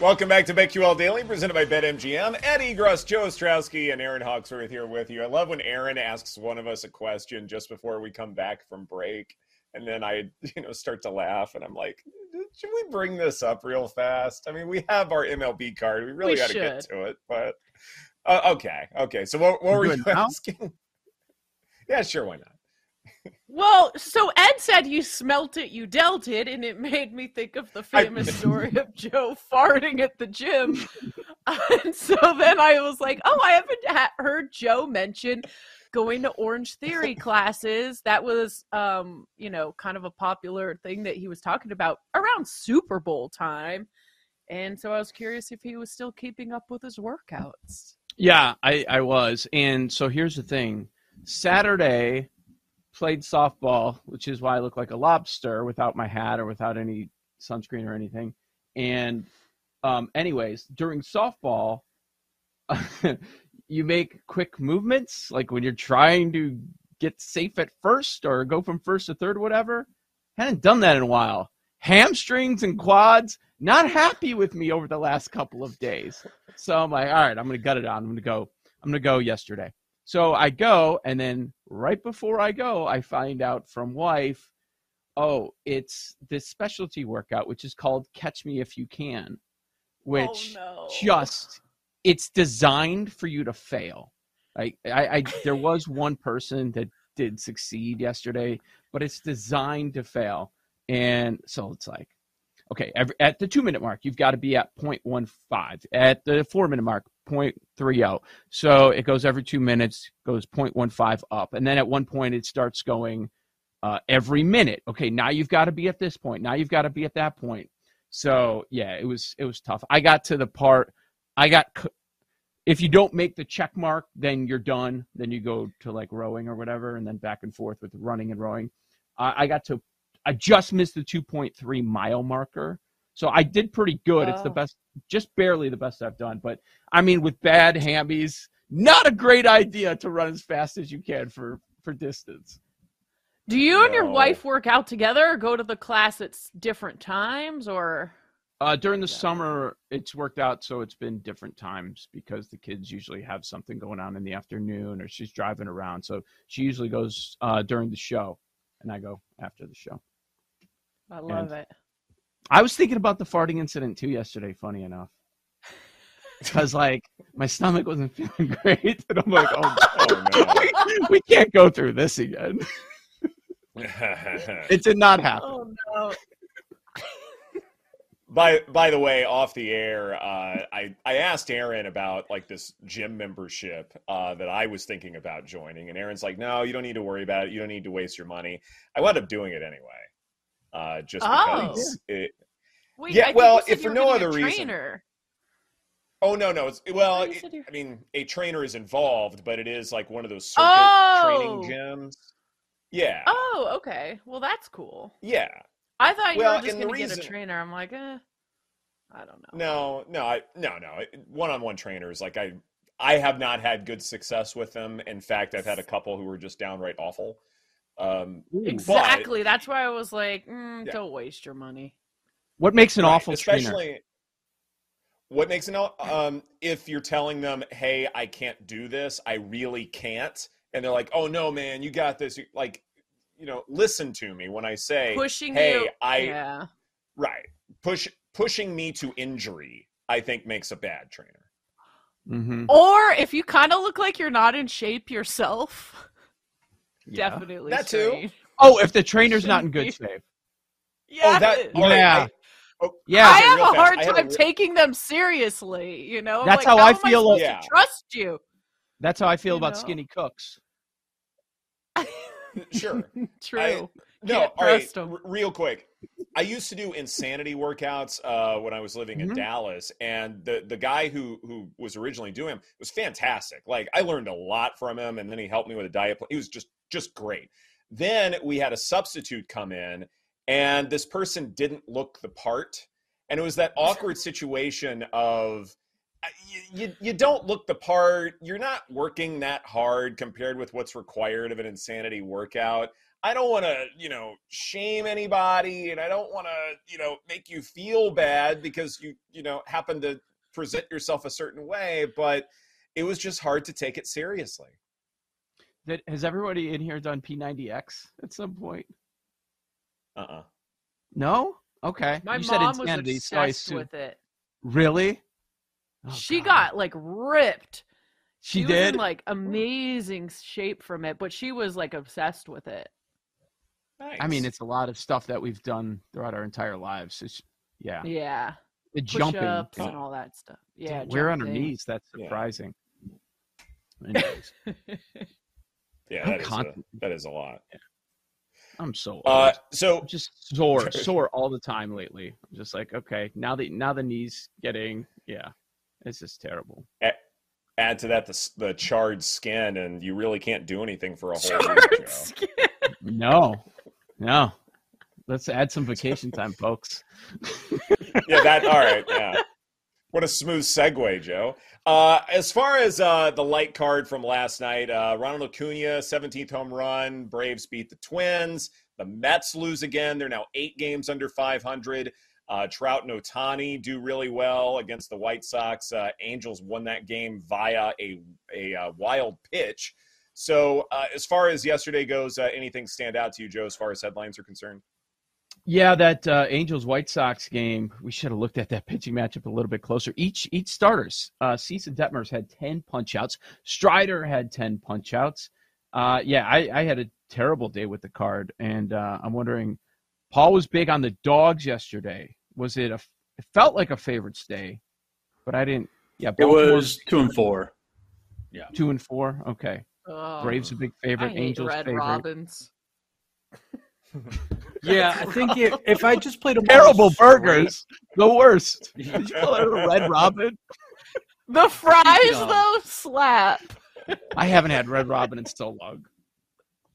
Welcome back to BetQL Daily, presented by BetMGM. Ed Egros, Joe Ostrowski, and Erin Hawksworth here with you. I love when Aaron asks one of us a question just before we come back from break, and then I, you know, start to laugh, and I'm like, should we bring this up real fast? I mean, we have our MLB card. We really got to get to it, but uh, okay, okay. So what, what were you asking? yeah, sure, why not? Well, so Ed said you smelt it, you dealt it, and it made me think of the famous I... story of Joe farting at the gym. and so then I was like, oh, I haven't ha- heard Joe mention going to Orange Theory classes. That was, um, you know, kind of a popular thing that he was talking about around Super Bowl time. And so I was curious if he was still keeping up with his workouts. Yeah, I, I was. And so here's the thing Saturday, played softball, which is why I look like a lobster without my hat or without any sunscreen or anything. And, um, anyways, during softball, you make quick movements, like when you're trying to get safe at first or go from first to third, or whatever. Hadn't done that in a while. Hamstrings and quads, not happy with me over the last couple of days. So I'm like, all right, I'm gonna gut it out. I'm gonna go. I'm gonna go yesterday. So I go, and then right before I go, I find out from wife, oh, it's this specialty workout, which is called Catch Me If You Can, oh, which oh, no. just it's designed for you to fail. Like I, I there was one person that did succeed yesterday, but it's designed to fail. And so it's like, okay, every, at the two minute mark, you've got to be at 0.15. At the four minute mark, 0.30. So it goes every two minutes, goes 0.15 up. And then at one point, it starts going uh, every minute. Okay, now you've got to be at this point. Now you've got to be at that point. So yeah, it was it was tough. I got to the part I got if you don't make the check mark, then you're done. Then you go to like rowing or whatever, and then back and forth with running and rowing. Uh, I got to, I just missed the 2.3 mile marker. So I did pretty good. Oh. It's the oh. best, just barely the best I've done. But I mean, with bad hammies, not a great idea to run as fast as you can for for distance. Do you and your wife work out together or go to the class at different times or? Uh, during the yeah. summer, it's worked out so it's been different times because the kids usually have something going on in the afternoon or she's driving around. So she usually goes uh, during the show, and I go after the show. I love and it. I was thinking about the farting incident too yesterday. Funny enough, because like my stomach wasn't feeling great, and I'm like, oh, oh no, we, we can't go through this again. it did not happen. Oh no. By by the way, off the air, uh, I I asked Erin about like this gym membership uh, that I was thinking about joining, and Erin's like, "No, you don't need to worry about it. You don't need to waste your money." I wound up doing it anyway, uh, just oh. because it. Wait, yeah, well, if for no other reason. Oh no, no. It's well, it, I mean, a trainer is involved, but it is like one of those circuit oh. training gyms. Yeah. Oh, okay. Well, that's cool. Yeah. I thought you well, were just going to reason... get a trainer. I'm like, eh, I don't know. No, no, I, no, no. One-on-one trainers, like I, I have not had good success with them. In fact, I've had a couple who were just downright awful. Um, exactly. But, That's why I was like, mm, yeah. don't waste your money. What makes an right, awful especially, trainer? What makes an um, if you're telling them, "Hey, I can't do this. I really can't," and they're like, "Oh no, man, you got this." Like you know, listen to me when I say pushing hey, you. I yeah. right push pushing me to injury. I think makes a bad trainer. Mm-hmm. Or if you kind of look like you're not in shape yourself, yeah. definitely that too. Oh, if the trainer's not in good shape. Yeah. that. all right, Yeah. I- oh, Yeah. I have a hard I had a time taking them seriously. You know, That's like, how I feel supposed Yeah. trust you. That's how I feel You about know? skinny cooks. Sure. True. No, all right. trust 'em. r- real quick. I used to do insanity workouts uh, when I was living in Mhm. Dallas, and the the guy who who was originally doing them was fantastic. Like I learned a lot from him, and then he helped me with a diet plan. He was just just great. Then we had a substitute come in, and this person didn't look the part, and it was that awkward situation of you, you, you don't look the part. You're not working that hard compared with what's required of an insanity workout. I don't want to, you know, shame anybody, and I don't want to, you know, make you feel bad because you, you know, happen to present yourself a certain way. But it was just hard to take it seriously. That has everybody in here done P90X at some point? Uh. uh No. Okay. My you said mom was insanity, so I obsessed assume- with it. Really? Oh, she God. got like ripped. She, was in did. like amazing shape from it, but she was like obsessed with it. I mean, it's a lot of stuff that we've done throughout our entire lives. It's, yeah. Yeah, The jumping. push-ups and all that stuff. Yeah, We're on our knees. That's Yeah. surprising. Anyways, yeah, that is, a, that is a lot. I'm so old. Uh, so I'm just sore, sore all the time lately. I'm just like, okay, now the now the knees getting, yeah, it's just terrible. add to that the, the charred skin, and you really can't do anything for a whole week. Skin. No, no. Let's add some vacation time, folks. yeah, that all right. Yeah. What a smooth segue, Joe. Uh, as far as uh, the light card from last night, uh, Ronald Acuna, 17th home run. Braves beat the Twins. The Mets lose again. They're now eight games under 500. Uh, Trout and Ohtani do really well against the White Sox. Uh, Angels won that game via a a uh, wild pitch. So, as far as yesterday goes, anything stand out to you, Joe? As far as headlines are concerned? Yeah, that uh, Angels White Sox game. We should have looked at that pitching matchup a little bit closer. Each each starters, uh, Cease and Detmers had ten punch outs. Strider had ten punch outs. Uh, yeah, I, I had a terrible day with the card, and uh, I'm wondering. Paul was big on the dogs yesterday. Was it a? It felt like a favorites day, but I didn't. Yeah, It was two and four. Yeah, two and four. Okay, Oh, Braves a big I favorite. hate Angels Red favorite. Robins. Yeah, I think if, if I just played a Terrible burgers, the worst. Did you call it a Red Robin? The fries No. though slap. I haven't had Red Robin in so long.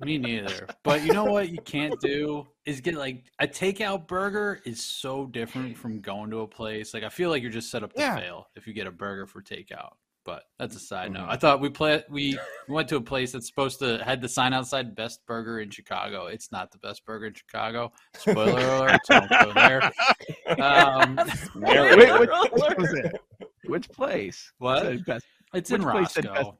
Me neither. But you know what you can't do is get like a takeout burger is so different from going to a place. Like I feel like you're just set up to Yeah. fail if you get a burger for takeout. But that's a side note. Mhm. I thought we play we went to a place that's supposed to had the sign outside best burger in Chicago. It's not the best burger in Chicago. Spoiler alert, don't go there. Um, There Wait, which, which was it? Which place? what? Said best- It's in place Roscoe.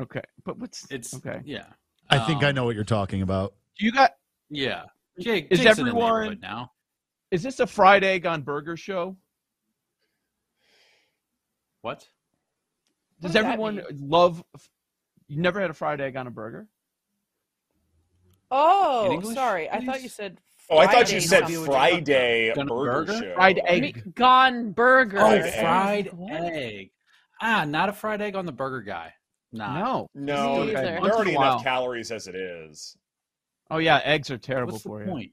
Okay, but what's It's okay? yeah. I think I Um, know what you're talking about. You got? Yeah. Jake, Is Jake's in the everyone- now? Is this a fried egg on burger show? What? Does does everyone love? You never had a fried egg on a burger? Oh, English, sorry. I thought you said. Oh, I thought you said something. Friday Done a burger, burger? show. Fried egg. mean, Gone burger. Oh, Fried egg. egg. Ah, not a fried egg on the burger guy. Nah. No. No, Me there either. are already a enough calories as it is. Oh yeah, eggs are terrible What's the for you. point?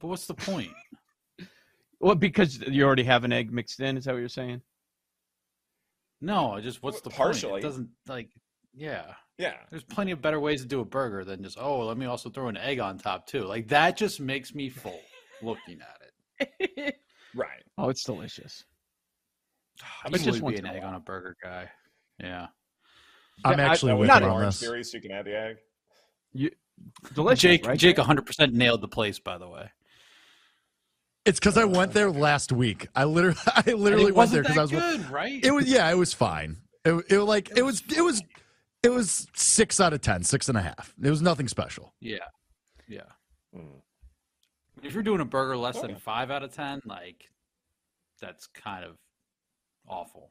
But what's the point? Well, because you already have an egg mixed in. Is that what you're saying? No, just what's the Partially. point? It doesn't like yeah. Yeah. There's plenty of better ways to do a burger than just oh, let me also throw an egg on top too. Like that just makes me full looking at it. Right. Oh, it's delicious. I But just just be once an egg on a burger guy. Yeah. I'm Yeah, actually That with was you an on orange this. series, you can add the egg. Delicious, Jake right? Jake 100% nailed the place by the way. It's because I went there last week. I literally, I literally went there because I was. that good, right? It was yeah, it was fine. It, it was like it was it was it was six out of ten, six and a half. It was nothing special. yeah. Yeah. Mm. If you're doing a burger less Okay. than 5 out of 10, like that's kind of awful.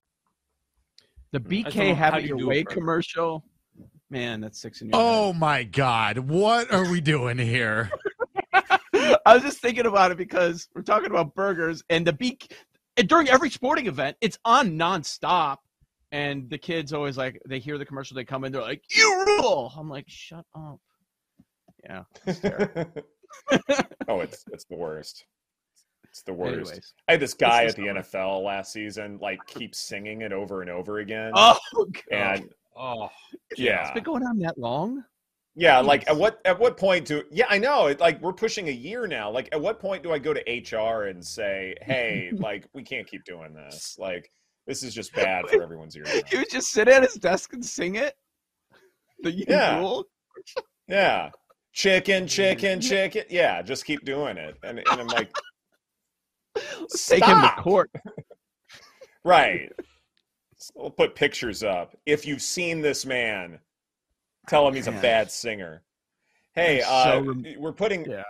The mm, I don't know BK how have you your do it, way bro. commercial. Man, that's six in your Oh my God. What are we doing here? I was just thinking about it because we're talking about burgers and the beak and during every sporting event, it's on nonstop. And the kids always like they hear the commercial, they come in, they're like, You rule. I'm like, shut up. Yeah. it's terrible. oh, it's it's the worst. It's the worst. Anyways. I had this guy at the. NFL last season, like keep singing it over and over again. Oh god. and Oh, yeah, It's been going on that long? yeah. Like at what at what point do? Yeah, I know. It, like we're pushing a year now. Like at what point do I go to HR and say, "Hey, like we can't keep doing this. Like this is just bad for everyone's ear. He would just sit at his desk and sing it. The you Yeah. Yeah, chicken, chicken, chicken. Yeah, just keep doing it, and, and I'm like, take him to court. Right. So we'll put pictures up. If you've seen this man, tell him he's a bad singer. Hey, uh, we're putting Yeah.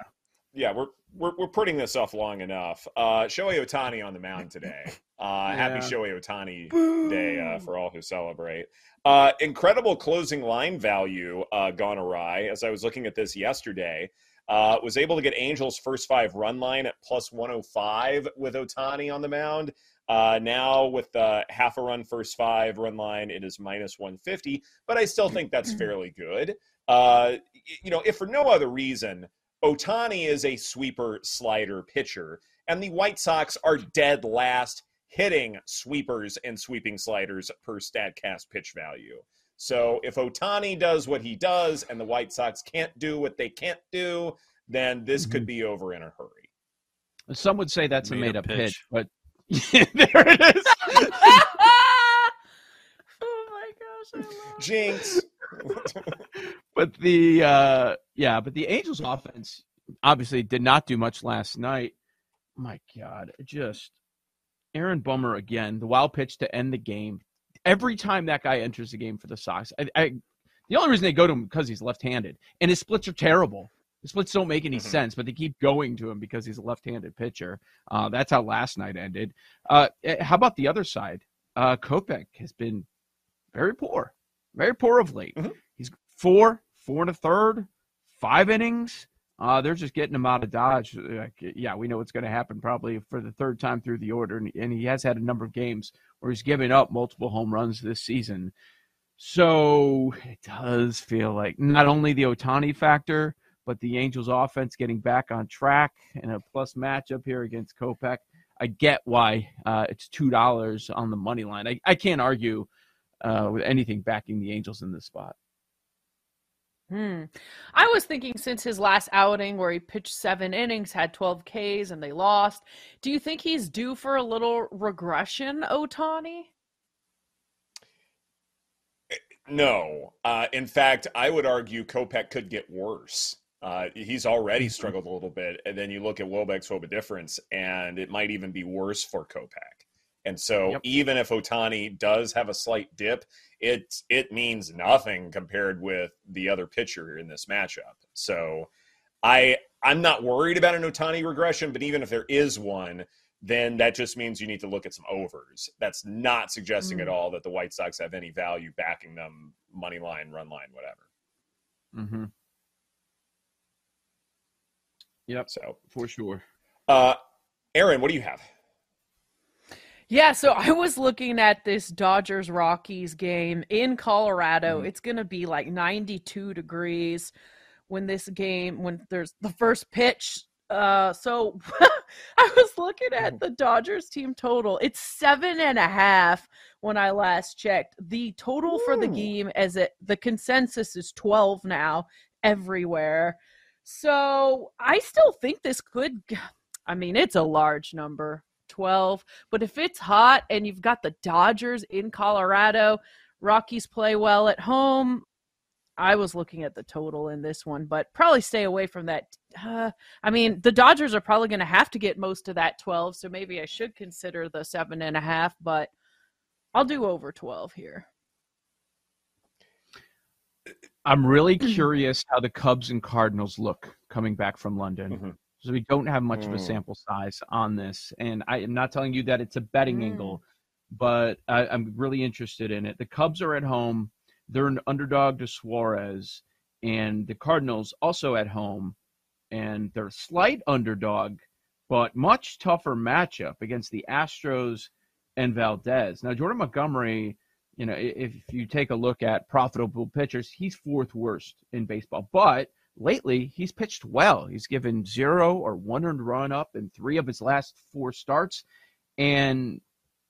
yeah, we're we're we're putting this off long enough. Uh Shohei Ohtani on the mound today. Uh happy Yeah. Shohei Ohtani day uh, for all who celebrate. Uh incredible closing line value uh gone awry as I was looking at this yesterday. Uh was able to get Angels first 5 run line at plus 105 with Ohtani on the mound. Uh, now with the half a run first five run line, it is minus 150, but I still think that's fairly good. Uh, you know, if for no other reason, Ohtani is a sweeper slider pitcher, and the White Sox are dead last hitting sweepers and sweeping sliders per StatCast pitch value. So if Ohtani does what he does and the White Sox can't do what they can't do, then this could be over in a hurry. Some would say that's a Made made up up pitch, pitch. but there it is. oh my gosh, I love. Jinx. but the uh yeah, but the Angels offense obviously did not do much last night. My God, just Aaron Bummer again, the wild pitch to end the game. Every time that guy enters the game for the Sox, I, I the only reason they go to him because he's left-handed, and his splits are terrible. The splits don't make any Mhm. sense, but they keep going to him because he's a left-handed pitcher. Uh, that's how last night ended. Uh, eh, how about the other side? Uh, Kopech has been very poor, very poor of late. Mhm. He's four, four and a third, five innings. Uh, they're just getting him out of Dodge. Like, yeah, we know what's going to happen probably for the third time through the order, and, and he has had a number of games where he's given up multiple home runs this season. So it does feel like not only the Ohtani factor, but the Angels' offense getting back on track in a plus matchup here against Kopech. I get why uh, it's two dollars on the money line. I, I can't argue uh, with anything backing the Angels in this spot. Hmm. I was thinking since his last outing where he pitched seven innings, had 12 Ks, and they lost, do you think he's due for a little regression, Ohtani? No. Uh, in fact, I would argue Kopech could get worse. Uh, he's already struggled a little bit, and then you look at Wilbeck's hope difference, and it might even be worse for Kopech. And so Yep. even if Ohtani does have a slight dip, it it means nothing compared with the other pitcher in this matchup. So I I'm not worried about an Ohtani regression, but even if there is one, then that just means you need to look at some overs. That's not suggesting Mm. at all that the White Sox have any value backing them money line, run line, whatever. Mm-hmm. Yep, So for sure. uh Erin, what do you have? Yeah, so I was looking at this Dodgers Rockies game in Colorado. Mhm. It's going to be like 92 degrees when this game when there's the first pitch. Uh so I was looking at the Dodgers team total. It's seven and a half when I last checked. The total for the game as it the consensus is 12 now everywhere. So I still think this could I mean, it's a large number, 12. But if it's hot and you've got the Dodgers in Colorado, Rockies play well at home. I was looking at the total in this one, but probably stay away from that. Uh, I mean, the Dodgers are probably going to have to get most of that 12, so maybe I should consider the seven and a half, but I'll do over 12 here. I'm really Mm-hmm. curious how the Cubs and Cardinals look coming back from London. Mhm. So we don't have much of a Mm. sample size on this, and I am not telling you that it's a betting Mm. angle, but I, I'm really interested in it. The Cubs are at home; they're an underdog to Suarez, and the Cardinals also at home, and they're a slight underdog, but much tougher matchup against the Astros and Valdez. Now Jordan Montgomery you know, if you take a look at profitable pitchers, he's fourth worst in baseball. But lately, he's pitched well. He's given zero or one earned run up in three of his last four starts. And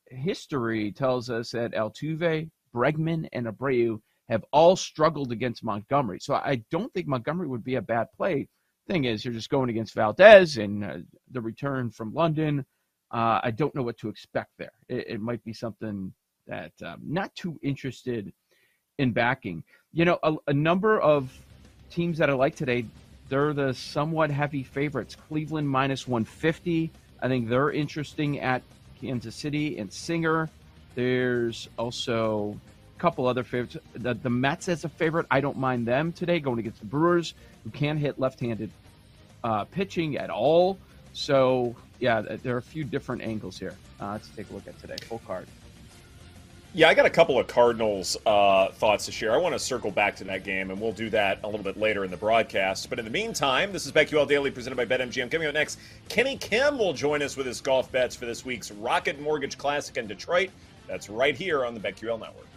history tells us that Altuve, Bregman, and Abreu have all struggled against Montgomery. So I don't think Montgomery would be a bad play. Thing is, you're just going against Valdez and uh, the return from London. Uh, I don't know what to expect there. It, it might be something that um, not too interested in backing. You know, a, a number of teams that I like today, they're the somewhat heavy favorites. Cleveland minus 150. I think they're interesting at Kansas City and Singer. There's also a couple other favorites. The, the Mets as a favorite. I don't mind them today going against the Brewers, who can't hit left-handed uh, pitching at all. So yeah, there are a few different angles here. Uh, let's take a look at today. Full card. Yeah, I got a couple of Cardinals uh, thoughts to share. I want to circle back to that game, and we'll do that a little bit later in the broadcast. But in the meantime, this is BetQL Daily presented by BetMGM. Coming up next, Kenny Kim will join us with his golf bets for this week's Rocket Mortgage Classic in Detroit. That's right here on the BetQL Network.